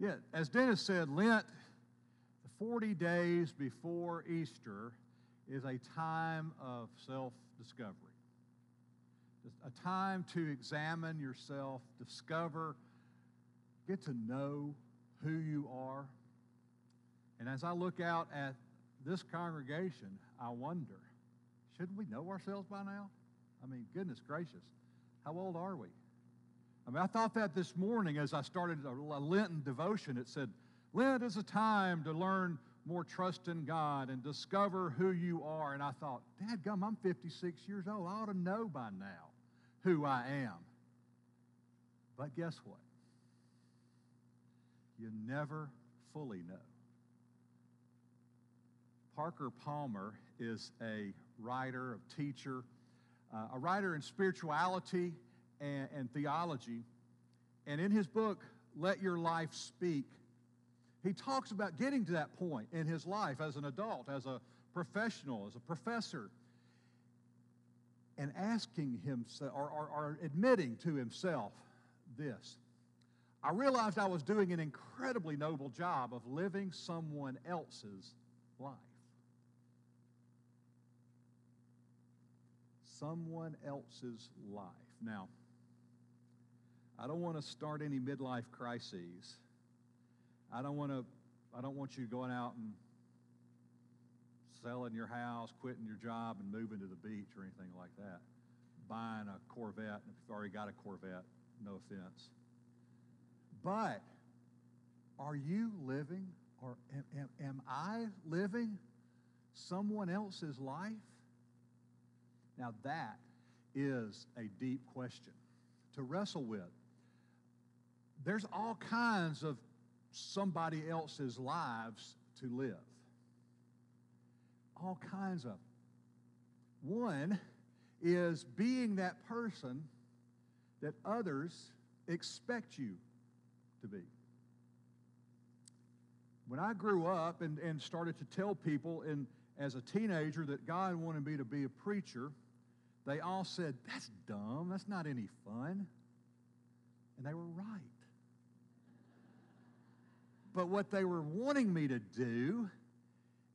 Yeah, as Dennis said, Lent, the 40 days before Easter, is a time of self discovery. A time to examine yourself, discover, get to know who you are. And as I look out at this congregation, I wonder shouldn't we know ourselves by now? I mean, goodness gracious, how old are we? I mean, I thought that this morning as I started a Lenten devotion. It said, Lent is a time to learn more trust in God and discover who you are. And I thought, Dad gum, I'm 56 years old. I ought to know by now who I am. But guess what? You never fully know. Parker Palmer is a writer, a teacher, uh, a writer in spirituality and, and theology. And in his book, Let Your Life Speak, he talks about getting to that point in his life as an adult, as a professional, as a professor, and asking himself, or, or, or admitting to himself this I realized I was doing an incredibly noble job of living someone else's life. Someone else's life. Now, I don't want to start any midlife crises. I don't want to I don't want you going out and selling your house, quitting your job and moving to the beach or anything like that. Buying a Corvette, if you've already got a Corvette, no offense. But are you living or am, am, am I living someone else's life? Now that is a deep question to wrestle with there's all kinds of somebody else's lives to live. All kinds of. One is being that person that others expect you to be. When I grew up and, and started to tell people in, as a teenager that God wanted me to be a preacher, they all said, That's dumb. That's not any fun. And they were right. But what they were wanting me to do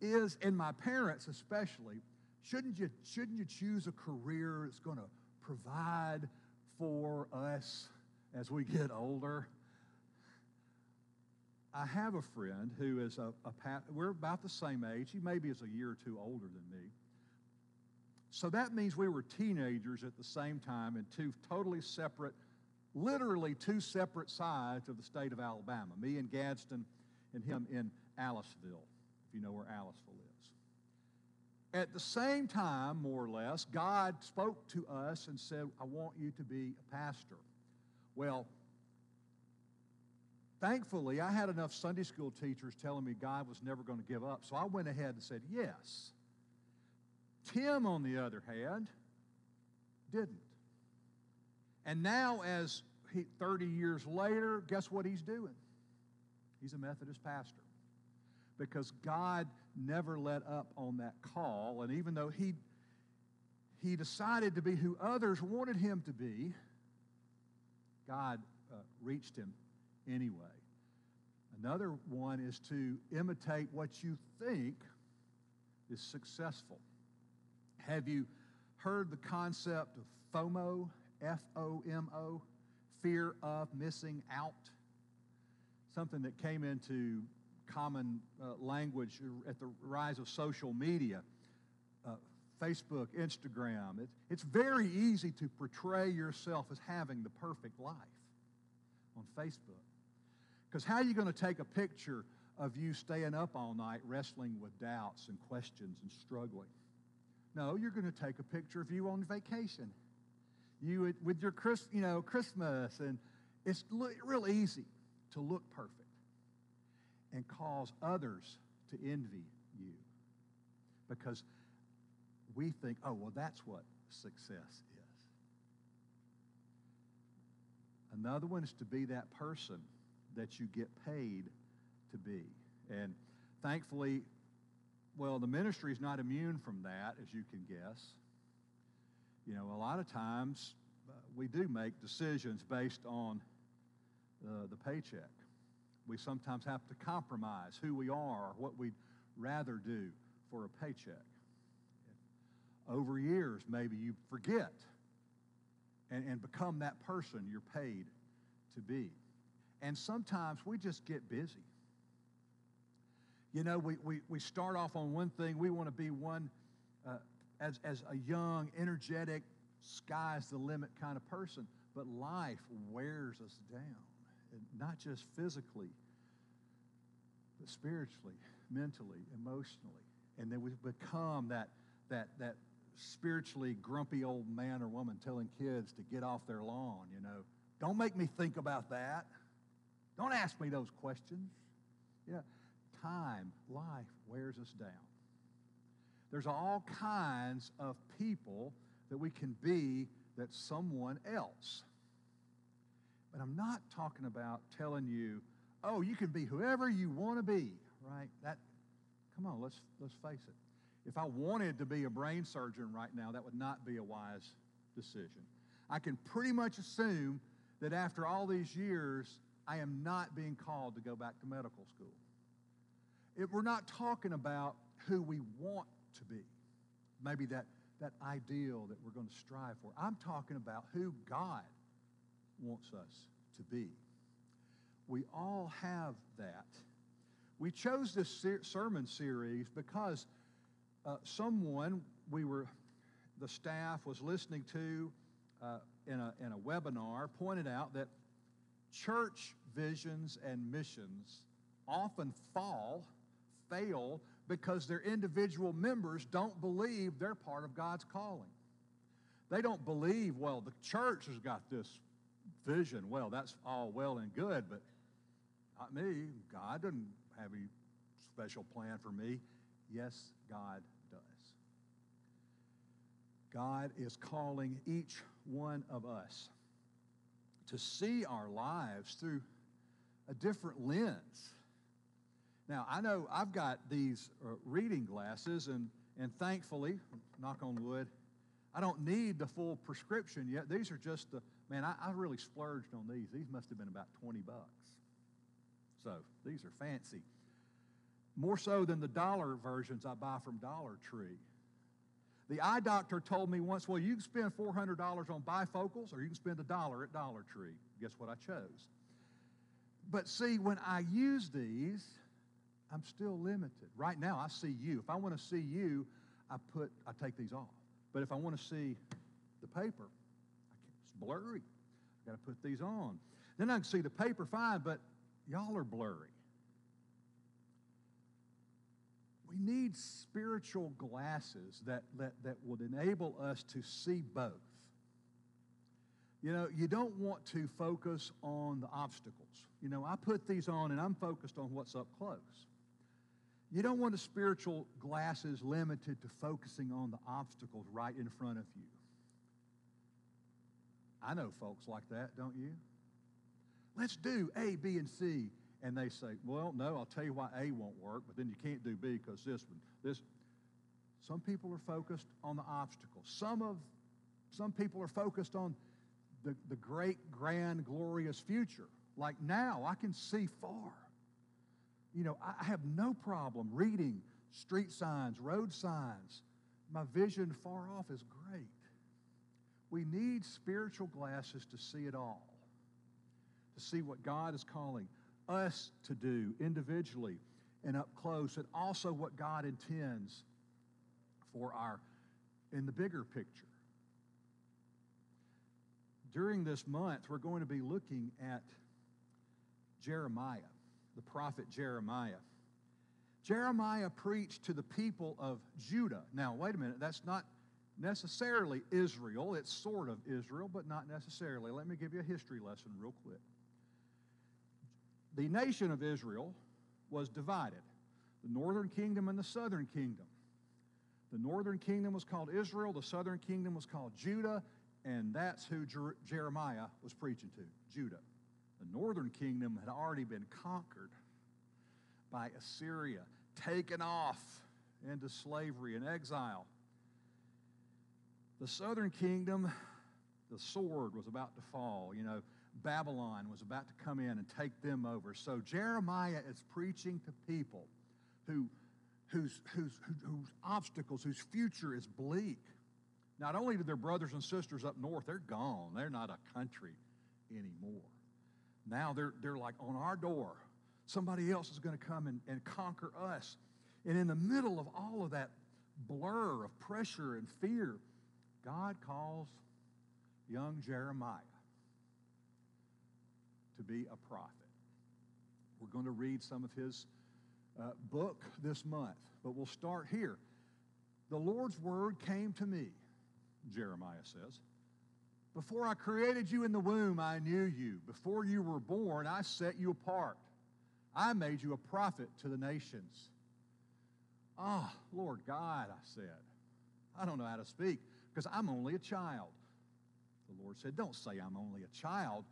is, and my parents especially, shouldn't you, shouldn't you choose a career that's going to provide for us as we get older? I have a friend who is a, a we're about the same age. He maybe is a year or two older than me. So that means we were teenagers at the same time in two totally separate literally two separate sides of the state of Alabama, me in Gadsden and him in Aliceville, if you know where Aliceville is. At the same time, more or less, God spoke to us and said, I want you to be a pastor. Well, thankfully, I had enough Sunday school teachers telling me God was never going to give up, so I went ahead and said yes. Tim, on the other hand, didn't. And now, as he, 30 years later, guess what he's doing? He's a Methodist pastor. Because God never let up on that call. And even though he, he decided to be who others wanted him to be, God uh, reached him anyway. Another one is to imitate what you think is successful. Have you heard the concept of FOMO? F O M O, fear of missing out. Something that came into common uh, language at the rise of social media. Uh, Facebook, Instagram. It, it's very easy to portray yourself as having the perfect life on Facebook. Because how are you going to take a picture of you staying up all night wrestling with doubts and questions and struggling? No, you're going to take a picture of you on vacation you would, with your Chris, you know, Christmas, and it's real easy to look perfect and cause others to envy you because we think, oh, well, that's what success is. Another one is to be that person that you get paid to be. And thankfully, well, the ministry is not immune from that, as you can guess. You know, a lot of times uh, we do make decisions based on uh, the paycheck. We sometimes have to compromise who we are or what we'd rather do for a paycheck. Over years, maybe you forget and, and become that person you're paid to be. And sometimes we just get busy. You know, we, we, we start off on one thing. We want to be one, uh, as, as a young, energetic, sky's the limit kind of person. But life wears us down, and not just physically, but spiritually, mentally, emotionally. And then we become that, that, that spiritually grumpy old man or woman telling kids to get off their lawn, you know. Don't make me think about that. Don't ask me those questions. Yeah, time, life wears us down. There's all kinds of people that we can be that's someone else. But I'm not talking about telling you, oh, you can be whoever you want to be, right? That come on, let's let's face it. If I wanted to be a brain surgeon right now, that would not be a wise decision. I can pretty much assume that after all these years, I am not being called to go back to medical school. If we're not talking about who we want to be, maybe that, that ideal that we're going to strive for. I'm talking about who God wants us to be. We all have that. We chose this ser- sermon series because uh, someone we were, the staff was listening to uh, in, a, in a webinar pointed out that church visions and missions often fall, fail, because their individual members don't believe they're part of God's calling. They don't believe, well, the church has got this vision. Well, that's all well and good, but not me. God doesn't have any special plan for me. Yes, God does. God is calling each one of us to see our lives through a different lens. Now, I know I've got these uh, reading glasses, and, and thankfully, knock on wood, I don't need the full prescription yet. These are just the, man, I, I really splurged on these. These must have been about 20 bucks. So these are fancy. More so than the dollar versions I buy from Dollar Tree. The eye doctor told me once, well, you can spend $400 on bifocals or you can spend a dollar at Dollar Tree. Guess what I chose? But see, when I use these, I'm still limited. Right now, I see you. If I want to see you, I put I take these off. But if I want to see the paper, it's blurry. I got to put these on. Then I can see the paper fine, but y'all are blurry. We need spiritual glasses that, that, that would enable us to see both. You know, you don't want to focus on the obstacles. You know, I put these on and I'm focused on what's up close. You don't want the spiritual glasses limited to focusing on the obstacles right in front of you. I know folks like that, don't you? Let's do A, B, and C and they say, well, no, I'll tell you why A won't work, but then you can't do B because this one, this. Some people are focused on the obstacles. Some of, some people are focused on the, the great, grand, glorious future. Like now, I can see far. You know, I have no problem reading street signs, road signs. My vision far off is great. We need spiritual glasses to see it all, to see what God is calling us to do individually and up close, and also what God intends for our in the bigger picture. During this month, we're going to be looking at Jeremiah, the prophet Jeremiah. Jeremiah preached to the people of Judah. Now, wait a minute, that's not necessarily Israel. It's sort of Israel, but not necessarily. Let me give you a history lesson real quick the nation of Israel was divided the northern kingdom and the southern kingdom. The northern kingdom was called Israel, the southern kingdom was called Judah, and that's who Jer- Jeremiah was preaching to Judah. The northern kingdom had already been conquered by Assyria, taken off into slavery and exile. The southern kingdom, the sword was about to fall. You know, Babylon was about to come in and take them over. So Jeremiah is preaching to people who, whose, whose, whose obstacles, whose future is bleak. Not only do their brothers and sisters up north, they're gone. They're not a country anymore. Now they're, they're like on our door. Somebody else is going to come and, and conquer us. And in the middle of all of that blur of pressure and fear, God calls young Jeremiah to be a prophet. We're going to read some of his uh, book this month, but we'll start here. The Lord's word came to me, Jeremiah says. Before I created you in the womb, I knew you. Before you were born, I set you apart. I made you a prophet to the nations. Ah, oh, Lord God, I said, I don't know how to speak because I'm only a child. The Lord said, Don't say I'm only a child.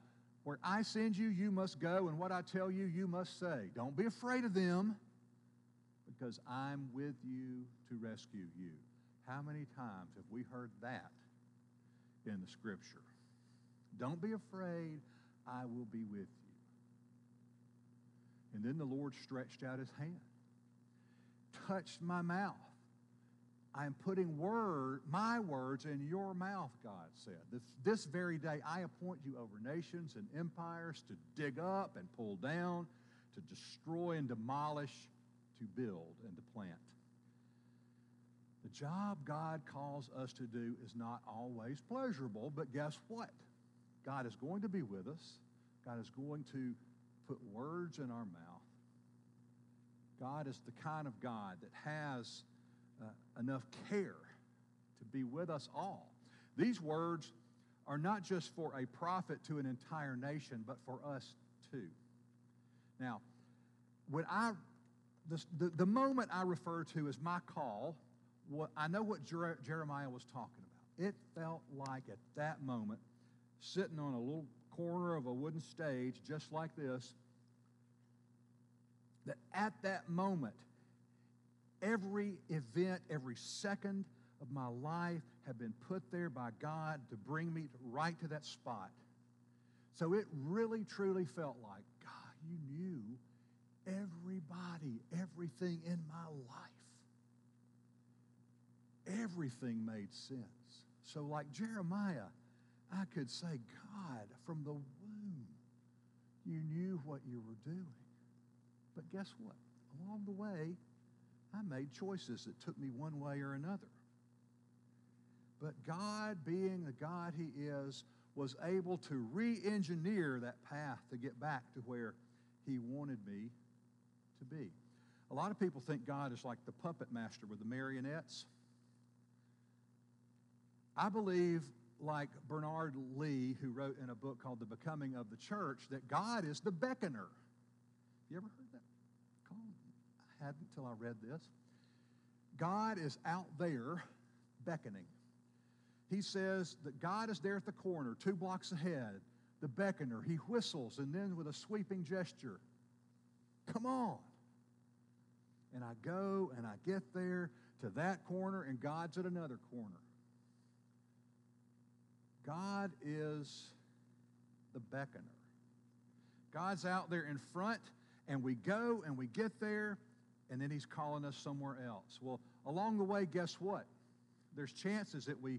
Where I send you, you must go, and what I tell you, you must say. Don't be afraid of them because I'm with you to rescue you. How many times have we heard that in the scripture? Don't be afraid, I will be with you. And then the Lord stretched out his hand, touched my mouth. I am putting word, my words in your mouth, God said. This, this very day I appoint you over nations and empires to dig up and pull down, to destroy and demolish, to build and to plant. The job God calls us to do is not always pleasurable, but guess what? God is going to be with us. God is going to put words in our mouth. God is the kind of God that has uh, enough care to be with us all. These words are not just for a prophet to an entire nation, but for us too. Now, when I the, the, the moment I refer to as my call, what, I know what Jer- Jeremiah was talking about. It felt like at that moment, sitting on a little corner of a wooden stage just like this, that at that moment, every event, every second of my life had been put there by God to bring me right to that spot. So it really, truly felt like, God, you knew everybody, everything in my life. Everything made sense. So, like Jeremiah, I could say, God, from the womb, you knew what you were doing. But guess what? Along the way, I made choices that took me one way or another. But God, being the God He is, was able to re engineer that path to get back to where He wanted me to be. A lot of people think God is like the puppet master with the marionettes. I believe, like Bernard Lee, who wrote in a book called The Becoming of the Church, that God is the beckoner. Have You ever heard that call? I hadn't until I read this. God is out there beckoning. He says that God is there at the corner, two blocks ahead, the beckoner. He whistles, and then with a sweeping gesture, come on. And I go and I get there to that corner, and God's at another corner. God is the beckoner. God's out there in front, and we go and we get there, and then He's calling us somewhere else. Well, along the way, guess what? There's chances that we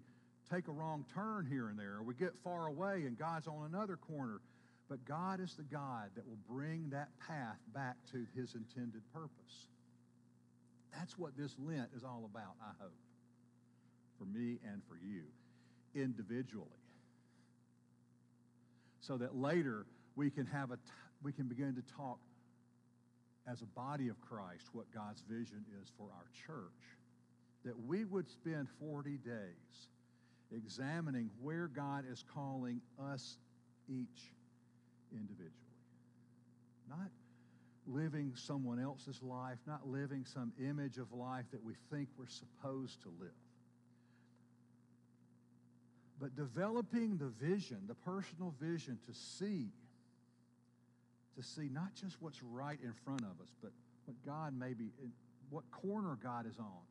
take a wrong turn here and there, or we get far away and God's on another corner. But God is the God that will bring that path back to His intended purpose. That's what this Lent is all about, I hope, for me and for you individually. So that later we can have a t- we can begin to talk as a body of Christ what God's vision is for our church. That we would spend 40 days examining where God is calling us each individually. Not living someone else's life, not living some image of life that we think we're supposed to live. But developing the vision, the personal vision to see, to see not just what's right in front of us, but what God may be, what corner God is on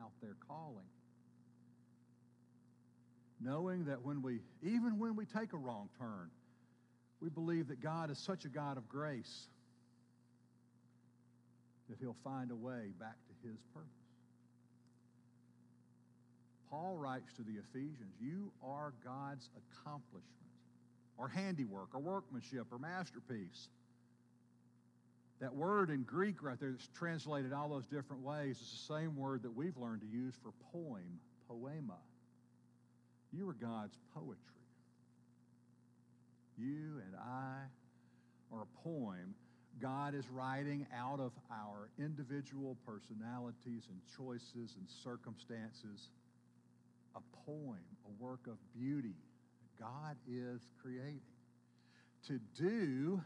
out there calling. Knowing that when we, even when we take a wrong turn, We believe that God is such a God of grace that he'll find a way back to his purpose. Paul writes to the Ephesians, You are God's accomplishment, or handiwork, or workmanship, or masterpiece. That word in Greek right there that's translated all those different ways is the same word that we've learned to use for poem, poema. You are God's poetry. You and I are a poem God is writing out of our individual personalities and choices and circumstances poem, a work of beauty God is creating to do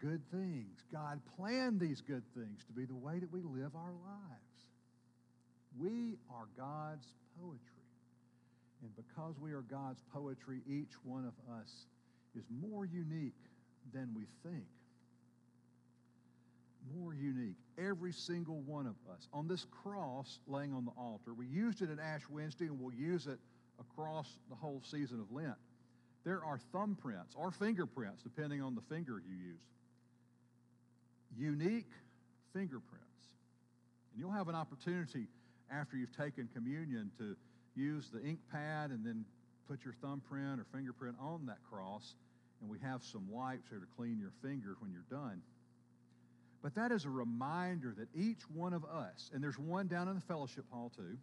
good things. God planned these good things to be the way that we live our lives. We are God's poetry. And because we are God's poetry, each one of us is more unique than we think. More unique. Every single one of us. On this cross laying on the altar, we used it at Ash Wednesday and we'll use it across the whole season of Lent. There are thumbprints or fingerprints, depending on the finger you use unique fingerprints. And you'll have an opportunity after you've taken communion to use the ink pad and then put your thumbprint or fingerprint on that cross. And we have some wipes here to clean your finger when you're done. But that is a reminder that each one of us, and there's one down in the fellowship hall too,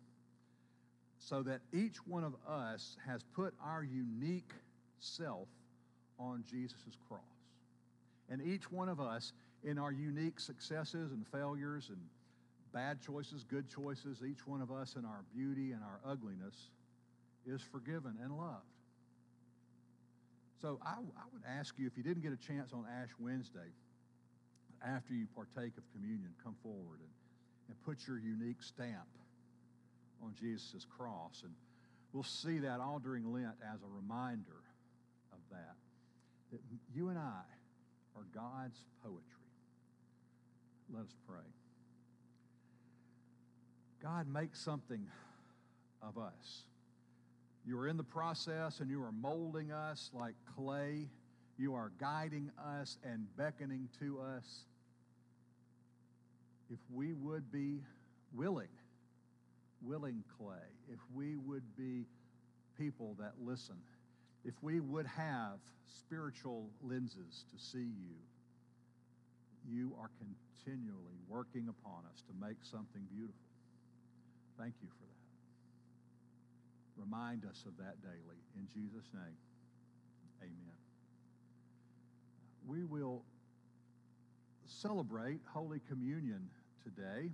so that each one of us has put our unique self on Jesus' cross. And each one of us in our unique successes and failures and bad choices, good choices, each one of us in our beauty and our ugliness is forgiven and loved. So I, I, would ask you, if you didn't get a chance on Ash Wednesday, after you partake of communion, come forward and, and put your unique stamp on Jesus' cross. And we'll see that all during Lent as a reminder of that. That you and I are God's poetry. Let us pray. God, make something of us. You are in the process and you are molding us like clay. You are guiding us and beckoning to us. If we would be willing, willing clay, if we would be people that listen, if we would have spiritual lenses to see you, you are continually working upon us to make something beautiful. Thank you for that. Remind us of that daily. In Jesus' name, amen. We will celebrate Holy Communion today.